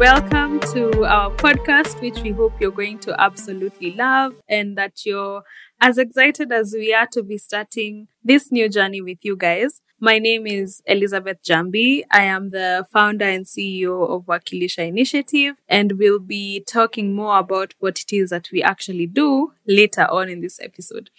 Welcome to our podcast, which we hope you're going to absolutely love and that you're as excited as we are to be starting this new journey with you guys. My name is Elizabeth Jambi. I am the founder and CEO of Wakilisha Initiative, and we'll be talking more about what it is that we actually do later on in this episode.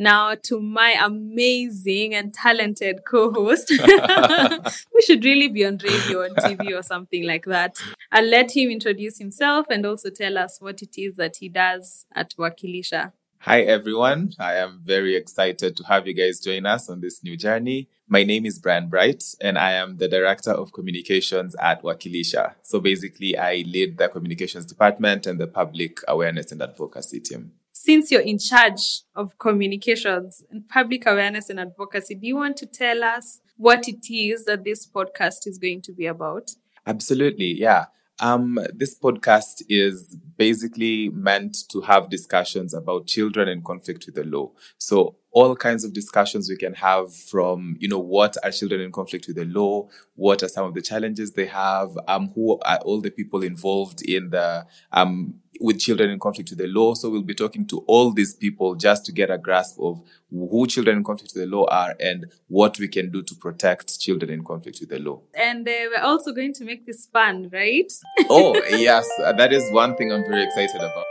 Now, to my amazing and talented co-host, we should really be on radio and TV or something like that. I'll let him introduce himself and also tell us what it is that he does at Wakilisha. Hi, everyone. I am very excited to have you guys join us on this new journey. My name is Brian Bright, and I am the Director of Communications at Wakilisha. So basically, I lead the communications department and the public awareness and advocacy team. Since you're in charge of communications and public awareness and advocacy, do you want to tell us what it is that this podcast is going to be about? Absolutely, yeah. Um, this podcast is basically meant to have discussions about children in conflict with the law. So all kinds of discussions we can have from, you know, what are children in conflict with the law? What are some of the challenges they have? Um, who are all the people involved in the, um, with children in conflict with the law. So we'll be talking to all these people just to get a grasp of who children in conflict with the law are and what we can do to protect children in conflict with the law. And uh, we're also going to make this fun, right? oh, yes. That is one thing I'm very excited about.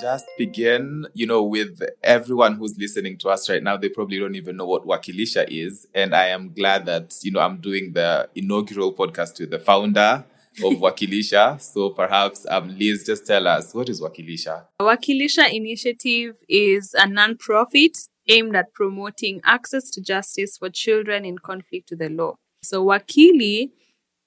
Just begin, you know, with everyone who's listening to us right now. They probably don't even know what Wakilisha is. And I am glad that, you know, I'm doing the inaugural podcast with the founder of Wakilisha. So perhaps, um, Liz, just tell us what is Wakilisha? Wakilisha Initiative is a non-profit aimed at promoting access to justice for children in conflict with the law. So wakili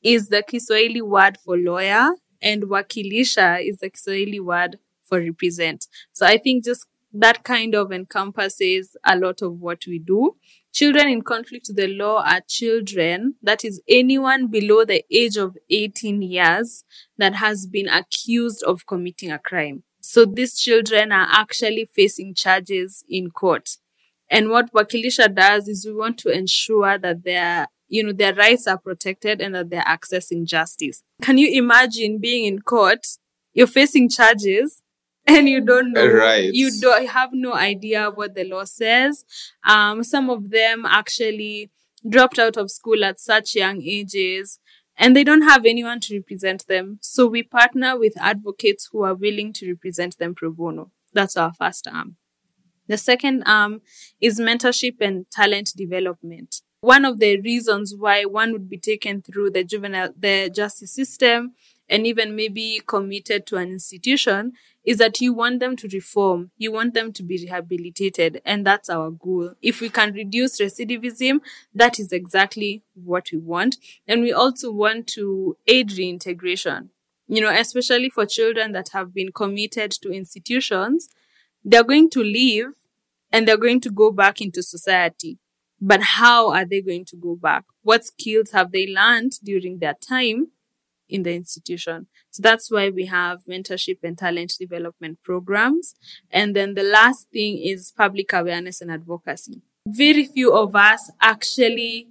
is the Kiswahili word for lawyer and wakilisha is the Kiswahili word for represent. So I think just that kind of encompasses a lot of what we do. Children in conflict with the law are children, that is anyone below the age of 18 years that has been accused of committing a crime. So these children are actually facing charges in court. And what Wakilisha does is we want to ensure that their, you know, their rights are protected and that they're accessing justice. Can you imagine being in court? You're facing charges and you don't know. Right. you don't have no idea what the law says. Um some of them actually dropped out of school at such young ages and they don't have anyone to represent them. So we partner with advocates who are willing to represent them pro bono. That's our first arm. The second arm is mentorship and talent development. One of the reasons why one would be taken through the juvenile the justice system and even maybe committed to an institution is that you want them to reform. You want them to be rehabilitated. And that's our goal. If we can reduce recidivism, that is exactly what we want. And we also want to aid reintegration. You know, especially for children that have been committed to institutions, they're going to leave and they're going to go back into society. But how are they going to go back? What skills have they learned during their time in the institution? So that's why we have mentorship and talent development programs. And then the last thing is public awareness and advocacy. Very few of us actually,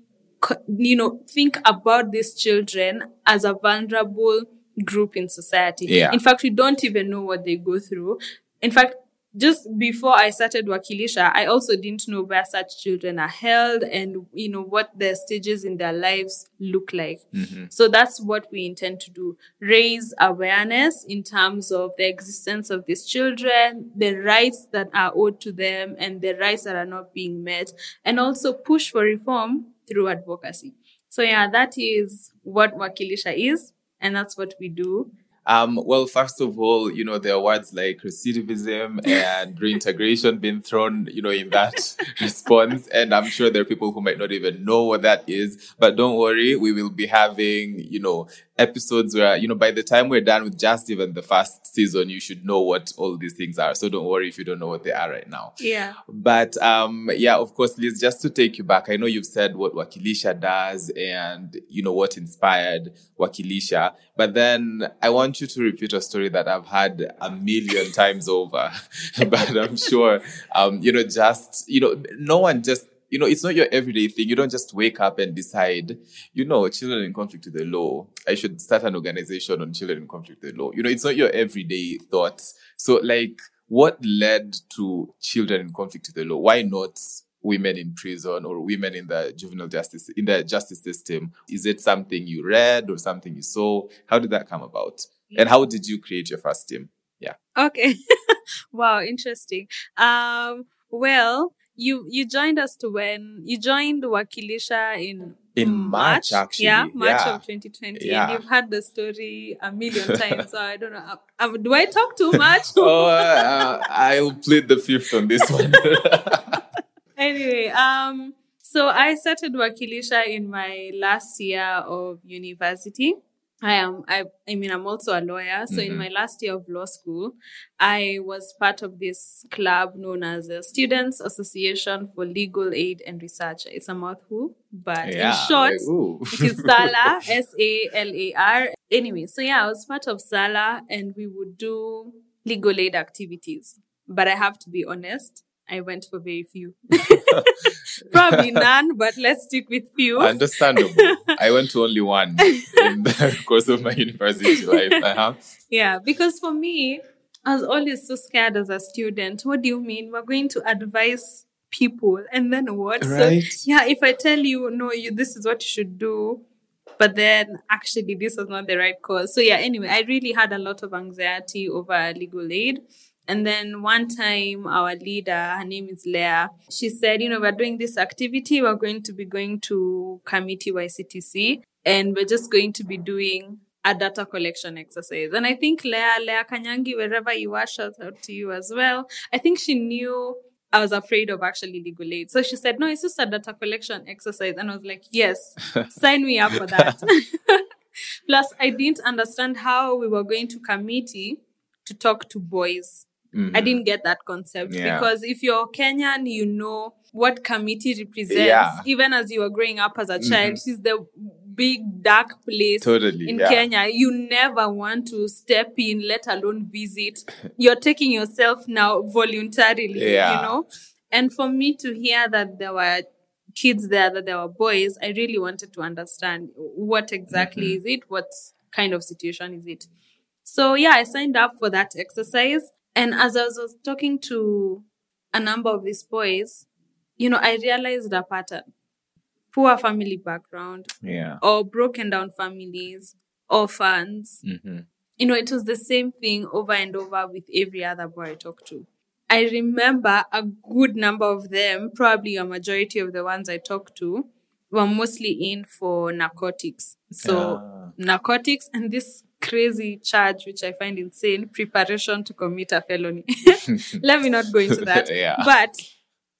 you know, think about these children as a vulnerable group in society. Yeah. In fact, we don't even know what they go through. In fact, just before I started Wakilisha, I also didn't know where such children are held and, you know, what their stages in their lives look like. Mm-hmm. So that's what we intend to do. Raise awareness in terms of the existence of these children, the rights that are owed to them and the rights that are not being met, and also push for reform through advocacy. So yeah, that is what Wakilisha is. And that's what we do. Um, well, first of all, you know, there are words like recidivism and reintegration being thrown, you know, in that response. And I'm sure there are people who might not even know what that is. But don't worry, we will be having, you know, episodes where, you know, by the time we're done with just even the first season, you should know what all these things are. So don't worry if you don't know what they are right now. Yeah. But um, yeah, of course, Liz, just to take you back, I know you've said what Wakilisha does and, you know, what inspired Wakilisha. But then I want you to repeat a story that I've had a million times over. but I'm sure, um, you know, just, you know, no one just you know, it's not your everyday thing. You don't just wake up and decide, you know, children in conflict with the law. I should start an organization on children in conflict with the law. You know, it's not your everyday thoughts. So, like, what led to children in conflict with the law? Why not women in prison or women in the juvenile justice in the justice system? Is it something you read or something you saw? How did that come about? And how did you create your first team? Yeah. Okay. wow, interesting. Um, well, you you joined us to when you joined Wakilisha in in March, actually. Yeah, March yeah. of 2020. Yeah. And you've had the story a million times. so I don't know. Um, um, do I talk too much? oh, uh, I'll plead the fifth on this one. anyway, um, so I started Wakilisha in my last year of university. I am I I mean I'm also a lawyer. So Mm-hmm. in my last year of law school, I was part of this club known as the Students Association for Legal Aid and Research. It's a mouthful, but yeah. in short, it is SALAR, S A L A R. Anyway, so yeah, I was part of SALAR and we would do legal aid activities. But I have to be honest, I went for very few. Probably none, but let's stick with few. Understandable. I went to only one in the course of my university life. Uh-huh. Yeah, because for me, I was always so scared as a student. What do you mean? We're going to advise people and then what? Right. So, yeah, if I tell you, no, you, this is what you should do, but then actually this was not the right course. So yeah, anyway, I really had a lot of anxiety over legal aid. And then one time, our leader, her name is Leah, she said, you know, we're doing this activity. We're going to be going to Kamiti YCTC and we're just going to be doing a data collection exercise. And I think Leah, Leah Kanyangi, wherever you are, shout out to you as well. I think she knew I was afraid of actually legal aid. So she said, no, it's just a data collection exercise. And I was like, yes, sign me up for that. Plus, I didn't understand how we were going to Kamiti to talk to boys. I didn't get that concept Mm-hmm. Yeah. because if you're Kenyan, you know what Kamiti represents. Yeah. Mm-hmm. Even as you were growing up as a child, she's the big dark place Totally, in yeah. Kenya. You never want to step in, let alone visit. You're taking yourself now voluntarily, Yeah. you know? And for me to hear that there were kids there, that there were boys, I really wanted to understand what exactly Mm-hmm. is it? What kind of situation is it? So yeah, I signed up for that exercise. And as I was, talking to a number of these boys, you know, I realized a pattern. Poor family background Yeah. or broken down families, orphans. hmm You know, it was the same thing over and over with every other boy I talked to. I remember a good number of them, probably a majority of the ones I talked to, were mostly in for narcotics. So Ah. narcotics and this crazy charge, which I find insane preparation to commit a felony. Let me not go into that. Yeah. But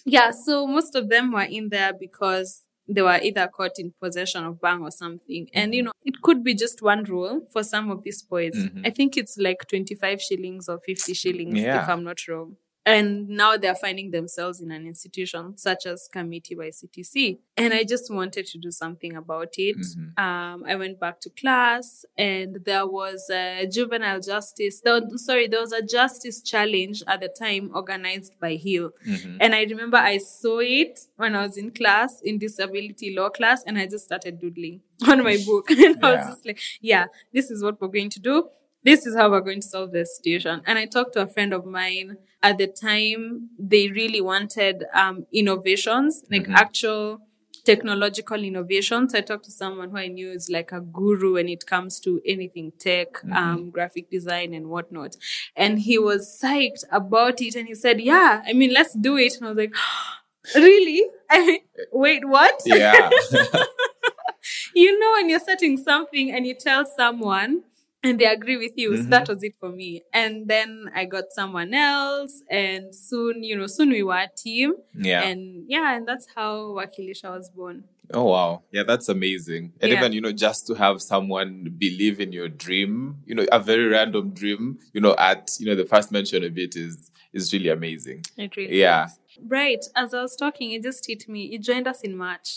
yeah, so most of them were in there because they were either caught in possession of bhang or something. And mm-hmm. you know, it could be just one rule for some of these boys. Mm-hmm. I think it's like 25 shillings or 50 shillings, Yeah. if I'm not wrong. And now they're finding themselves in an institution such as Kamiti YCTC. And I just wanted to do something about it. Um, I went back to class and there was a juvenile justice, there, sorry, there was a justice challenge at the time organized by HiiL. And I remember I saw it when I was in class, in disability law class, and I just started doodling on my book. and I was just like, yeah, this is what we're going to do. This is how we're going to solve this situation. And I talked to a friend of mine at the time. They really wanted um, innovations, like actual technological innovations. I talked to someone who I knew is like a guru when it comes to anything tech, um, graphic design and whatnot. And he was psyched about it. And he said, yeah, I mean, let's do it. And I was like, really? I mean, wait, what? Yeah. you know when you're setting something and you tell someone and they agree with you so Mm-hmm. that was it for me and then i got someone else and soon you know soon we were a team yeah. and yeah and that's how wakilisha was born Oh wow. Yeah, that's amazing. And Yeah. even, you know, just to have someone believe in your dream, you know, a very random dream, you know, at, you know, the first mention of it is is really amazing. it really Yeah. is. right as i was talking it just hit me you joined us in march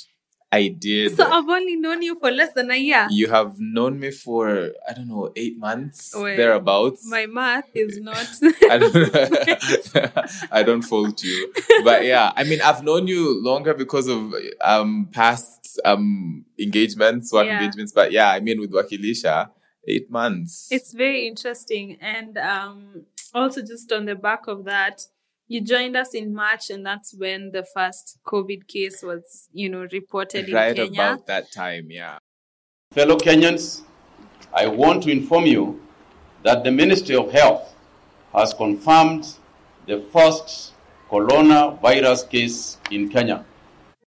I did. so i've only known you for less than a year you have known me for I don't know, eight months Well, thereabouts. my math is not I don't, I don't fault you. But yeah, I mean, I've known you longer because of um past um engagements, work Yeah. engagements. But yeah, I mean, with Wakilisha, eight months. It's very interesting. And um, also, just on the back of that, you joined us in March, and that's when the first COVID case was, you know, reported right in Kenya. Right about that time. Yeah. Fellow Kenyans, I want to inform you that the Ministry of Health has confirmed the first coronavirus case in Kenya.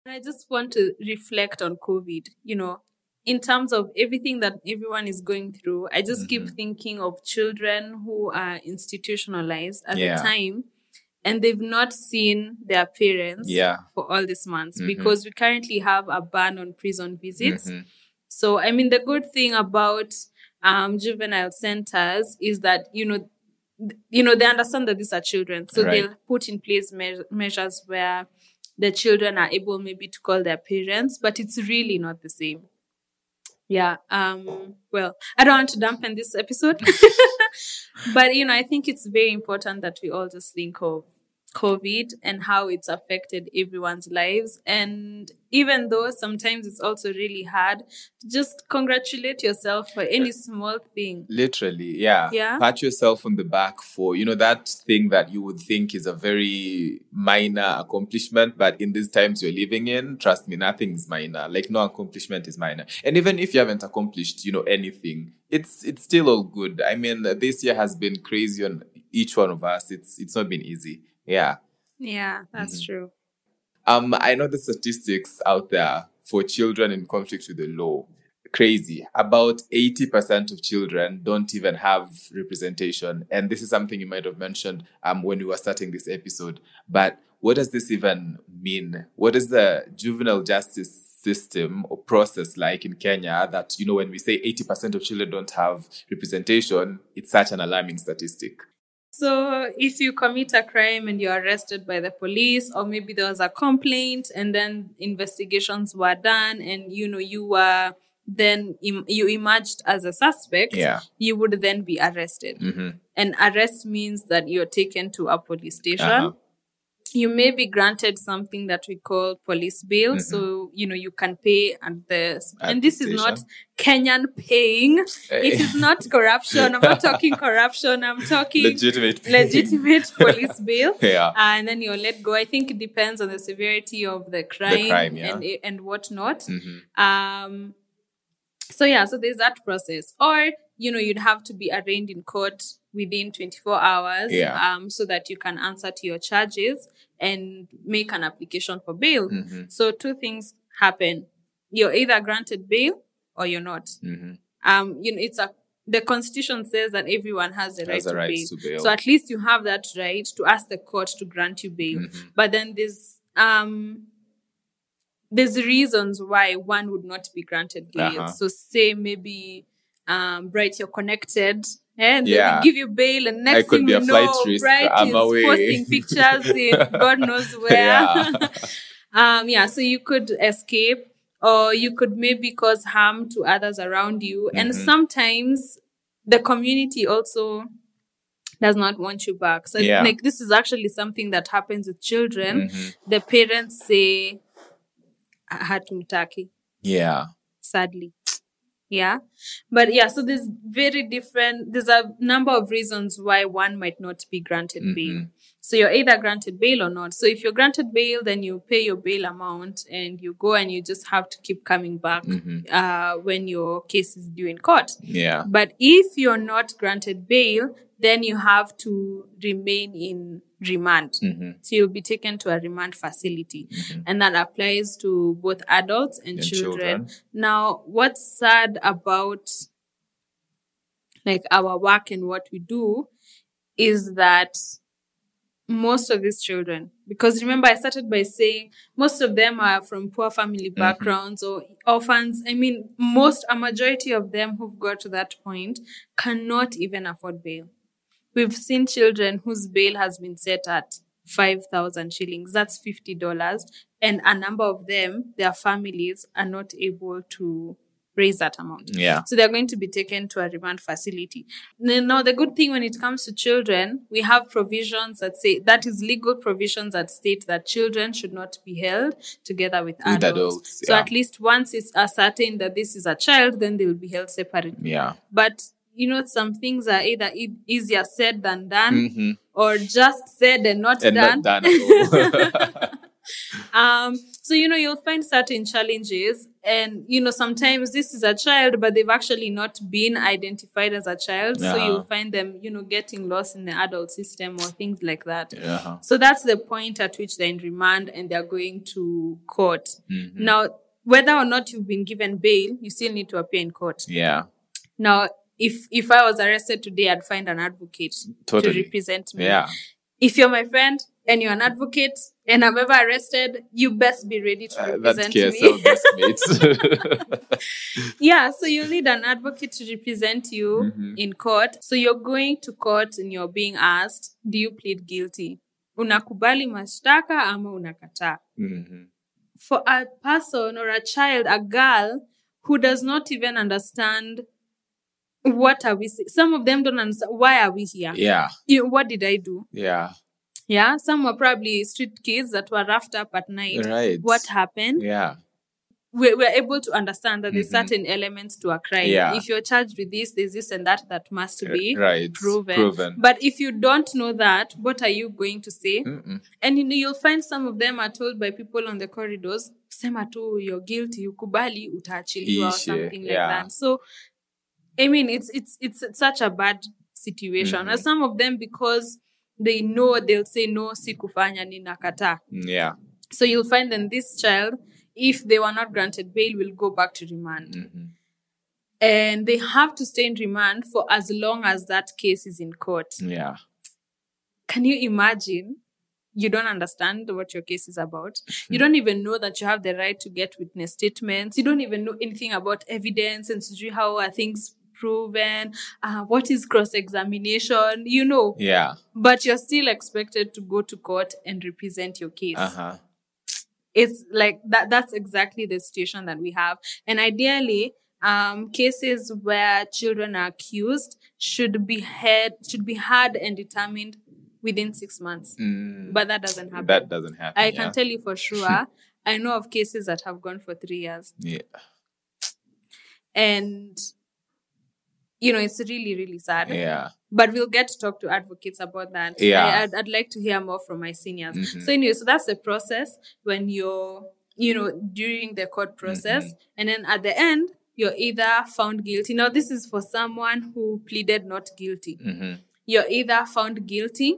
I just want to reflect on COVID, you know, in terms of everything that everyone is going through. I just keep Mm-hmm. thinking of children who are institutionalized at Yeah. the time and they've not seen their parents Yeah. for all these months Mhm. because we currently have a ban on prison visits. Mhm. So, I mean, the good thing about um, juvenile centers is that, you know, th- you know, they understand that these are children. So Right. they'll put in place me- measures where the children are able maybe to call their parents, but it's really not the same. Yeah. Um, well, I don't want to dampen this episode, but you know, I think it's very important that we all just think of COVID and how it's affected everyone's lives. And even though sometimes it's also really hard, just congratulate yourself for any small thing. Literally, yeah. Yeah. Pat yourself on the back for, you know, that thing that you would think is a very minor accomplishment, but in these times you're living in, trust me, nothing is minor. Like no accomplishment is minor. And even if you haven't accomplished, you know, anything, it's it's still all good. I mean, this year has been crazy on each one of us. It's it's not been easy. Yeah. Yeah, that's true. Um, I know the statistics out there for children in conflict with the law. Crazy. About 80% of children don't even have representation. And this is something you might have mentioned um, when we were starting this episode. But what does this even mean? What is the juvenile justice system or process like in Kenya that, you know, when we say 80% of children don't have representation, it's such an alarming statistic. So if you commit a crime and you're arrested by the police, or maybe there was a complaint and then investigations were done and you know you were then Im- you emerged as a suspect, Yeah. you would then be arrested. hmm And arrest means that you're taken to a police station. Uh-huh. You may be granted something that we call police bail. So, you know, you can pay at the, and this is not. Kenyan paying. It is not corruption. I'm not talking corruption. I'm talking Legitimate. legitimate police bail. Yeah. And then you're let go. I think it depends on the severity of the crime, crime, yeah. and and whatnot. Mhm. Um, so yeah, so there's that process. Or you know, you'd have to be arraigned in court within 24 hours, Yeah. um, so that you can answer to your charges and make an application for bail. Mhm. So two things happen: you're either granted bail or you're not. Mhm. Um, you know, it's a the constitution says that everyone has the right, Has to, right bail. to bail. So at least you have that right to ask the court to grant you bail. Mm-hmm. But then there's um there's reasons why one would not be granted bail. Uh-huh. So say maybe um Bright, you're connected. And Yeah. will give you bail, and next thing you know, risk. Bright I'm is away. posting pictures in God knows where. Yeah. um, yeah, so you could escape, or you could maybe cause harm to others around you, and Mm-hmm. sometimes the community also does not want you back. So Yeah. like this is actually something that happens with children. Mm-hmm. The parents say hatumtaki Yeah. sadly. Yeah. But yeah, so there's very different, there's a number of reasons why one might not be granted bail. So you're either granted bail or not. So if you're granted bail, then you pay your bail amount and you go and you just have to keep coming back uh, when your case is due in court. Yeah. But if you're not granted bail, then you have to remain in remand. Mm-hmm. So you'll be taken to a remand facility. Mm-hmm. And that applies to both adults and, And children. children. Now, what's sad about like our work and what we do is that most of these children, because remember, I started by saying most of them are from poor family mm-hmm. backgrounds or orphans. I mean, most, a majority of them who've got to that point cannot even afford bail. We've seen children whose bail has been set at 5,000 shillings. That's $50. And a number of them, their families are not able to raise that amount. Yeah. So they're going to be taken to a remand facility. Now, the good thing when it comes to children, we have provisions that say that is legal provisions that state that children should not be held together with, With adults. adults, So at least once it's ascertained that this is a child, then they'll be held separately. Yeah. But you know, some things are either e- easier said than done, Mhm. or just said and not And done. not done. Um, so you know, you'll find certain challenges, and you know, sometimes this is a child, but they've actually not been identified as a child. So you'll find them, you know, getting lost in the adult system or things like that. yeah. So that's the point at which they're in remand and they're going to court. Mm-hmm. Now, whether or not you've been given bail, you still need to appear in court. Yeah. Now, if if I was arrested today, I'd find an advocate Totally. to represent me. Yeah. If you're my friend and you're an advocate and I'm ever arrested, you best be ready to Uh, that's represent me. best mates. yeah, so you need an advocate to represent you Mm-hmm. in court. So you're going to court and you're being asked, do you plead guilty? Unakubali mashtaka ama unakataa? Mhm. For a person or a child, a girl who does not even understand what are we. Some of them don't understand why are we here? Yeah. You know, what did I do? Yeah. Yeah, some were probably street kids that were roughed up at night. Right. What happened? Yeah. We're, we're able to understand that there's certain elements to a crime. Mm-hmm. Yeah. If you're charged with this, there's this and that that must be Right. proven. Proven. But if you don't know that, what are you going to say? Mm-mm. And you know, you'll find some of them are told by people on the corridors, sema tu you're guilty, you ukubali, utaachiliwa or something like yeah. that. So, I mean, it's, it's, it's such a bad situation. Mm-hmm. And some of them, because they know they'll say, no, sikufanya, ninakata. Yeah. So you'll find that this child, if they were not granted bail, will go back to remand. Mm-hmm. And they have to stay in remand for as long as that case is in court. Yeah. Can you imagine? You don't understand what your case is about. You don't even know that you have the right to get witness statements. You don't even know anything about evidence and how are things proven. Uh, what is cross examination? You know, Yeah. but you're still expected to go to court and represent your case. Uh huh. it's like that that's exactly the situation that we have and ideally um cases where children are accused should be heard should be heard and determined within six months but that doesn't happen Mm. That doesn't happen. i yeah. can tell you for sure i know of cases that have gone for three years Yeah. and you know it's really really sad Yeah. but we'll get to talk to advocates about that. Yeah. I, would I'd like to hear more from my seniors. Mhm. So anyway, so that's the process when you're, you know, during the court process, Mm-hmm. and then at the end, you're either found guilty. Now, this is for someone who pleaded not guilty. hmm You're either found guilty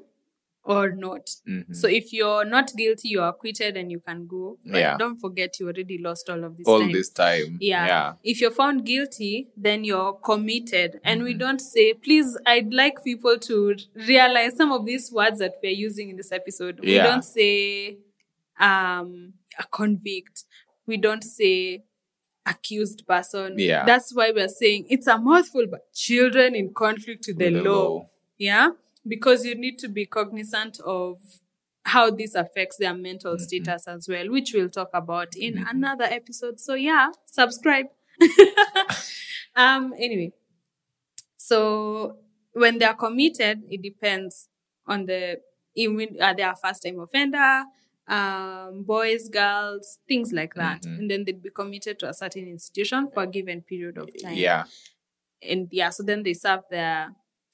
or not. Mhm. So if you're not guilty, you're acquitted and you can go. But Yeah. don't forget you already lost all of this all time. this time. Yeah. Yeah. If you're found guilty, then you're committed. And Mm-hmm. we don't say, please, I'd like people to realize some of these words that we're using in this episode. We Yeah. don't say um a convict. We don't say accused person. Yeah. That's why we're saying it's a mouthful, but children in conflict with the, With the law. law. Yeah. Because you need to be cognizant of how this affects their mental Mm-hmm. status as well, which we'll talk about in another episode. So yeah, subscribe. um anyway. So when they're committed, it depends on the even are they a first time offender, um, boys, girls, things like that. Mhm. And then they'd be committed to a certain institution for a given period of time Yeah. and yeah, so then they serve their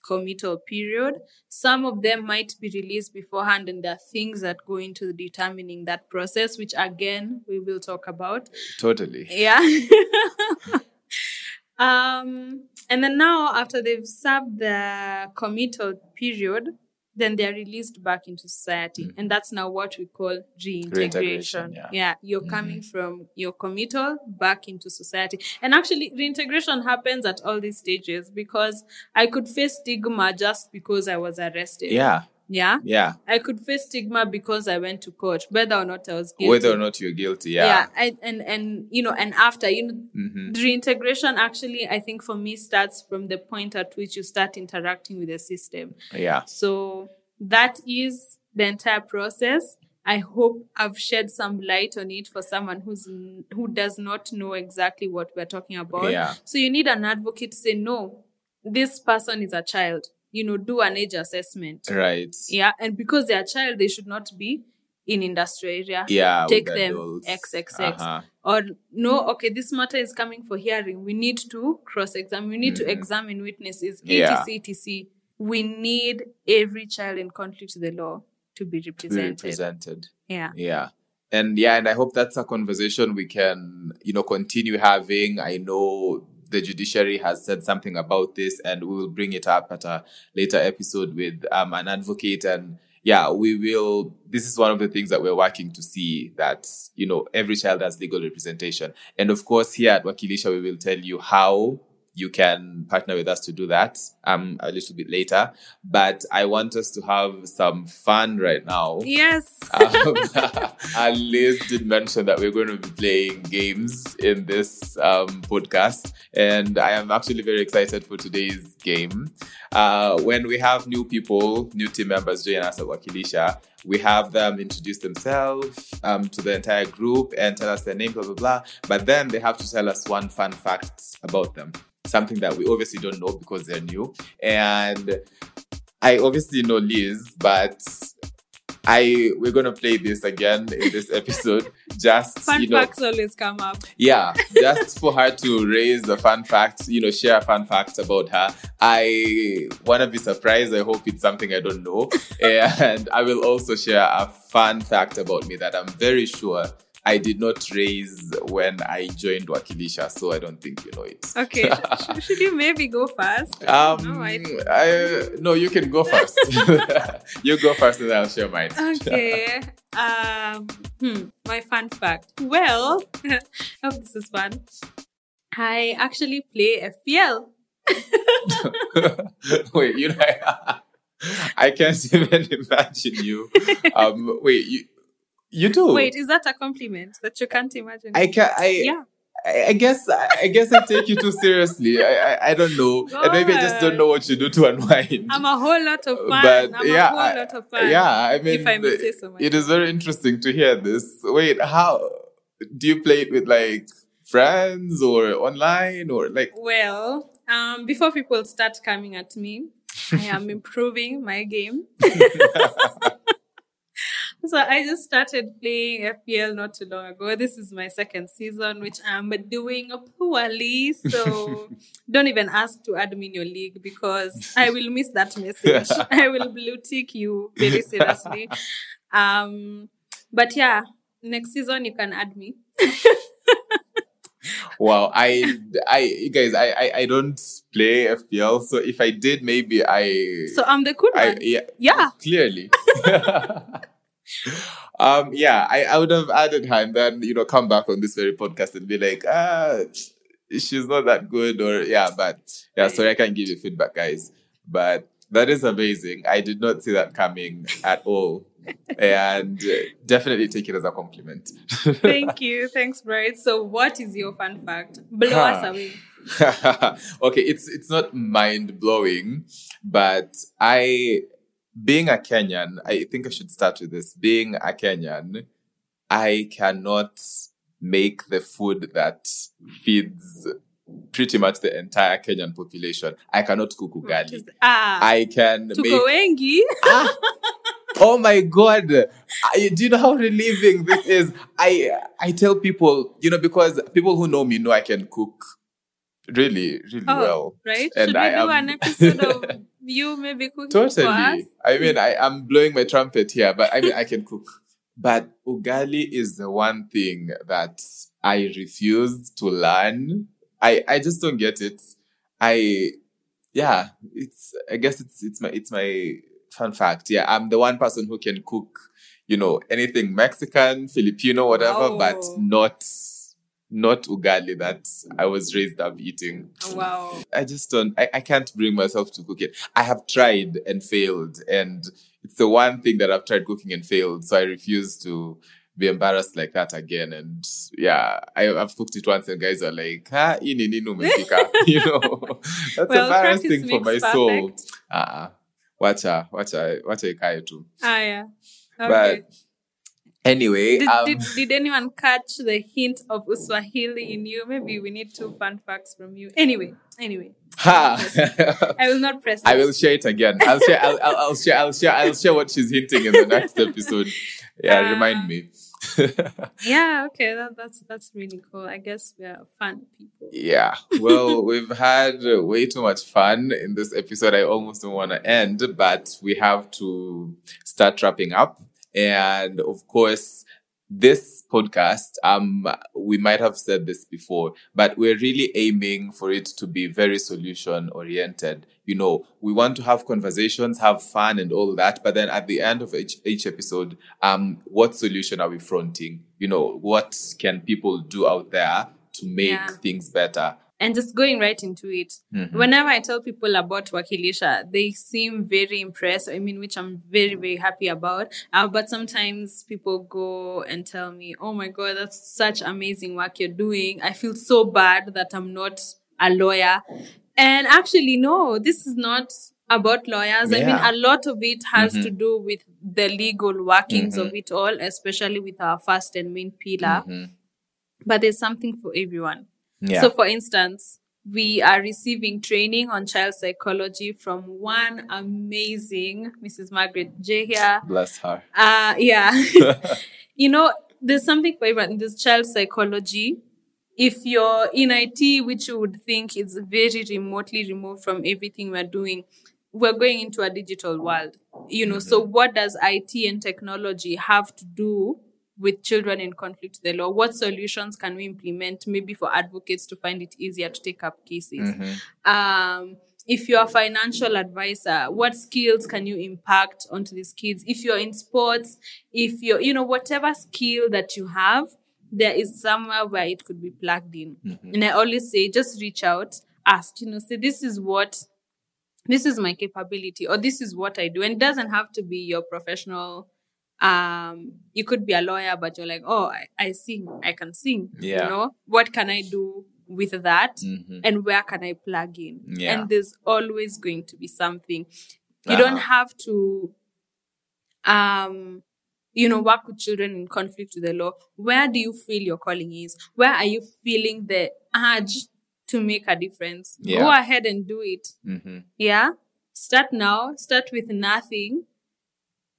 committal period. Some of them might be released beforehand, and there are things that go into determining that process, which again we will talk about. Totally. Yeah. um, and then now, after they've served the committal period, then they're released back into society. Mm. And that's now what we call reintegration. Reintegration, yeah. you're coming mm-hmm. from your committal back into society. And actually, reintegration happens at all these stages because I could face stigma just because I was arrested. Yeah. Yeah. Yeah. I could face stigma because I went to court, whether or not I was guilty Whether or not you're guilty. yeah, Yeah. I, and and you know and after you know Mhm. the reintegration actually i think for me starts from the point at which you start interacting with the system Yeah. so that is the entire process i hope i've shed some light on it for someone who's who does not know exactly what we're talking about Yeah. so you need an advocate to say no this person is a child you know do an age assessment Right. yeah and because they're a child they should not be in industrial area Yeah. take them adults. xxx Uh-huh. or no okay this matter is coming for hearing we need to cross examine we need to examine witnesses Mm-hmm. Yeah. etc etc we need every child in conflict with the law to be To be represented represented. yeah Yeah. And yeah, and I hope that's a conversation we can, you know, continue having. I know the judiciary has said something about this and we will bring it up at a later episode with um, an advocate and yeah, we will. This is one of the things that we're working to see that, you know, every child has legal representation. And of course, here at Wakilisha, we will tell you how you can partner with us to do that um, a little bit later. But I want us to have some fun right now. yes Um, Liz did mention that we're going to be playing games in this um, podcast, and I am actually very excited for today's game. Uh, when we have new people, new team members join us at Wakilisha, we have them introduce themselves um, to the entire group and tell us their name, blah, blah, blah. But then they have to tell us one fun fact about them, something that we obviously don't know because they're new. And I obviously know Liz, but I we're gonna play this again in this episode. Just fun you know, facts always come up yeah, just for her to raise a fun fact, you know, share a fun fact about her. I want to be surprised. I hope it's something I don't know, and I will also share a fun fact about me that I'm very sure I did not raise when I joined Wakilisha, so I don't think you know it. okay should, should you maybe go first Um, no, I I, no, you can go first. you go first, and I'll share mine. okay. Um, hmm, my fun fact. Well, I hope this is fun. I actually play FPL. wait, you know, I can't even imagine you. Um, wait, you, you do? Wait, is that a compliment that you can't imagine? I can I. yeah. I I guess I guess I take you too seriously. I, I I don't know, and maybe I just don't know what you do to unwind. I'm a whole lot of fun. but I'm yeah, a whole I- lot of fun. yeah. I mean, if I may say so it is very interesting to hear this. Wait, how do you play it with like friends or online or like? Well, um, before people start coming at me, I am improving my game. so I just started playing FPL not too long ago. This is my second season, which I'm doing poorly. So don't even ask to add me in your league because I will miss that message. I will blue tick you very seriously. Um, but yeah, next season you can add me. wow, I, I, you guys, I, I, I don't play FPL, so if I did, maybe I, So I'm the good I, one. yeah, Yeah. clearly. Um, yeah, I, I would have added her and then, you know, come back on this very podcast and be like, ah, she's not that good or, yeah, but yeah, sorry, I can't give you feedback, guys. But that is amazing. I did not see that coming at all. And uh, definitely take it as a compliment. Thank you. Thanks, Bright. So what is your fun fact? Blow us away. okay, it's it's not mind blowing, but I, being a Kenyan, I think I should start with this. Being a Kenyan, I cannot make the food that feeds pretty much the entire Kenyan population. I cannot cook ugali. Ah. I can make. wengi. Ah, oh my god! I, do you know how relieving this is? I I tell people, you know, because people who know me know I can cook really, really Oh, well. right? And Should we I do am- an episode of you maybe cooking for us? Totally. I mean, I am blowing my trumpet here, but I mean, I can cook. But ugali is the one thing that I refuse to learn. I, I just don't get it. I, yeah, it's, I guess it's, it's my, it's my fun fact. Yeah, I'm the one person who can cook, you know, anything Mexican, Filipino, whatever, but oh. not, not ugali that I was raised up eating. Wow. I just don't, I, I can't bring myself to cook it. I have tried and failed, and it's the one thing that I've tried cooking and failed. So I refuse to be embarrassed like that again. And yeah, I, I've cooked it once, and guys are like, "Ha, ini nini umepika?" You know, that's Well, embarrassing for my makes soul. perfect. Uh-uh. Wacha, wacha, wacha ikae tu. Ah, yeah. Okay. But anyway, did, um, did, did anyone catch the hint of Uswahili in you? Maybe we need two fun facts from you. Anyway, anyway, ha. I will not press. I will share it again. I'll share. I'll, I'll, I'll share. I'll share. I'll share what she's hinting in the next episode. Yeah, Ah. remind me. Yeah. Okay. That, that's that's really cool. I guess we are fun people. yeah. Well, we've had uh, way too much fun in this episode. I almost don't want to end, but we have to start wrapping up. And of course, this podcast, um, we might have said this before, but we're really aiming for it to be very solution oriented. You know, we want to have conversations, have fun and all that. But then at the end of each, each episode, um, what solution are we fronting? You know, what can people do out there to make Yeah. things better? And just going right into it. Mhm. Whenever I tell people about Wakilisha, they seem very impressed. I mean, which I'm very, very happy about. Uh, but sometimes people go and tell me, oh my God, that's such amazing work you're doing. I feel so bad that I'm not a lawyer. And actually, no, this is not about lawyers. I mean, a lot of it has Mhm. to do with the legal workings of it all, especially with our first and main pillar. Mhm. But there's something for everyone. Yeah. So, for instance, we are receiving training on child psychology from one amazing Mrs. Margaret J here. Bless her. Uh, yeah. you know, there's something for everyone. There's child psychology. If you're in IT, which you would think is very remotely removed from everything we're doing, we're going into a digital world. You know, so what does IT and technology have to do with children in conflict with the law? What solutions can we implement maybe for advocates to find it easier to take up cases? um, if you're a financial advisor, what skills can you impact onto these kids? If you're in sports, if you're, you know, whatever skill that you have, there is somewhere where it could be plugged in. And I always say, just reach out, ask, you know, say, this is what, this is my capability, or this is what I do. And it doesn't have to be your professional. Um, you could be a lawyer, but you're like, oh, I, I sing, I can sing. Yeah. You know, what can I do with that? Mhm. and where can I plug in? Yeah. And there's always going to be something. You Uh-huh. don't have to, um, you know, work with children in conflict with the law. Where do you feel your calling is? Where are you feeling the urge to make a difference? Yeah. Go ahead and do it. Mhm. Yeah. Start now. Start with nothing.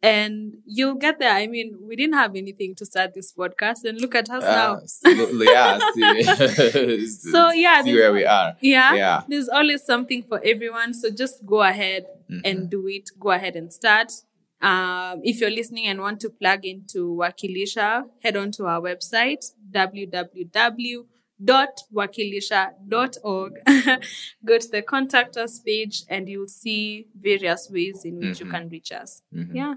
And you'll get there. I mean, we didn't have anything to start this podcast, and look at us now. Ah, so- yeah. See, So, yeah, see where we are. Yeah. Yeah. There's always something for everyone. So just go ahead and do it. Go ahead and start. Um, if you're listening and want to plug into Wakilisha, head on to our website, wakilisha.org. Go to the contact us page and you'll see various ways in which you can reach us. Yeah.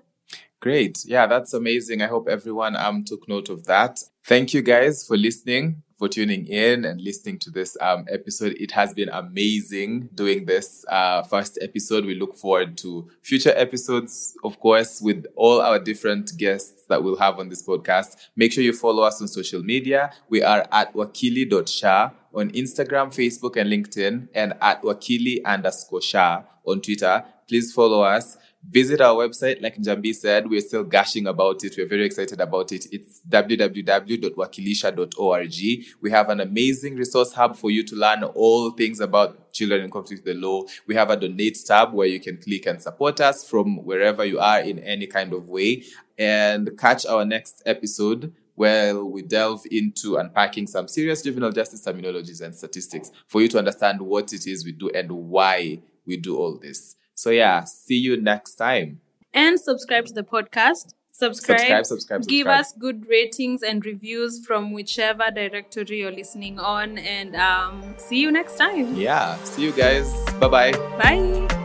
Great. Yeah, that's amazing. I hope everyone um took note of that. Thank you guys for listening, for tuning in and listening to this um episode. It has been amazing doing this uh first episode. We look forward to future episodes, of course, with all our different guests that we'll have on this podcast. Make sure you follow us on social media. We are at wakili.sha on Instagram, Facebook, and LinkedIn, and at wakili underscore sha on Twitter. Please follow us visit our website like njambi said we're still gushing about it. We're very excited about it. It's www.wakilisha.org we have an amazing resource hub for you to learn all things about children in conflict with the law. We have a donate tab where you can click and support us from wherever you are in any kind of way. And catch our next episode where we delve into unpacking some serious juvenile justice terminologies and statistics for you to understand what it is we do and why we do all this so yeah, see you next time. And subscribe to the podcast. Subscribe, Subscribe, subscribe, give subscribe. us good ratings and reviews from whichever directory you're listening on. And um, see you next time. Yeah, see you guys. Bye bye bye.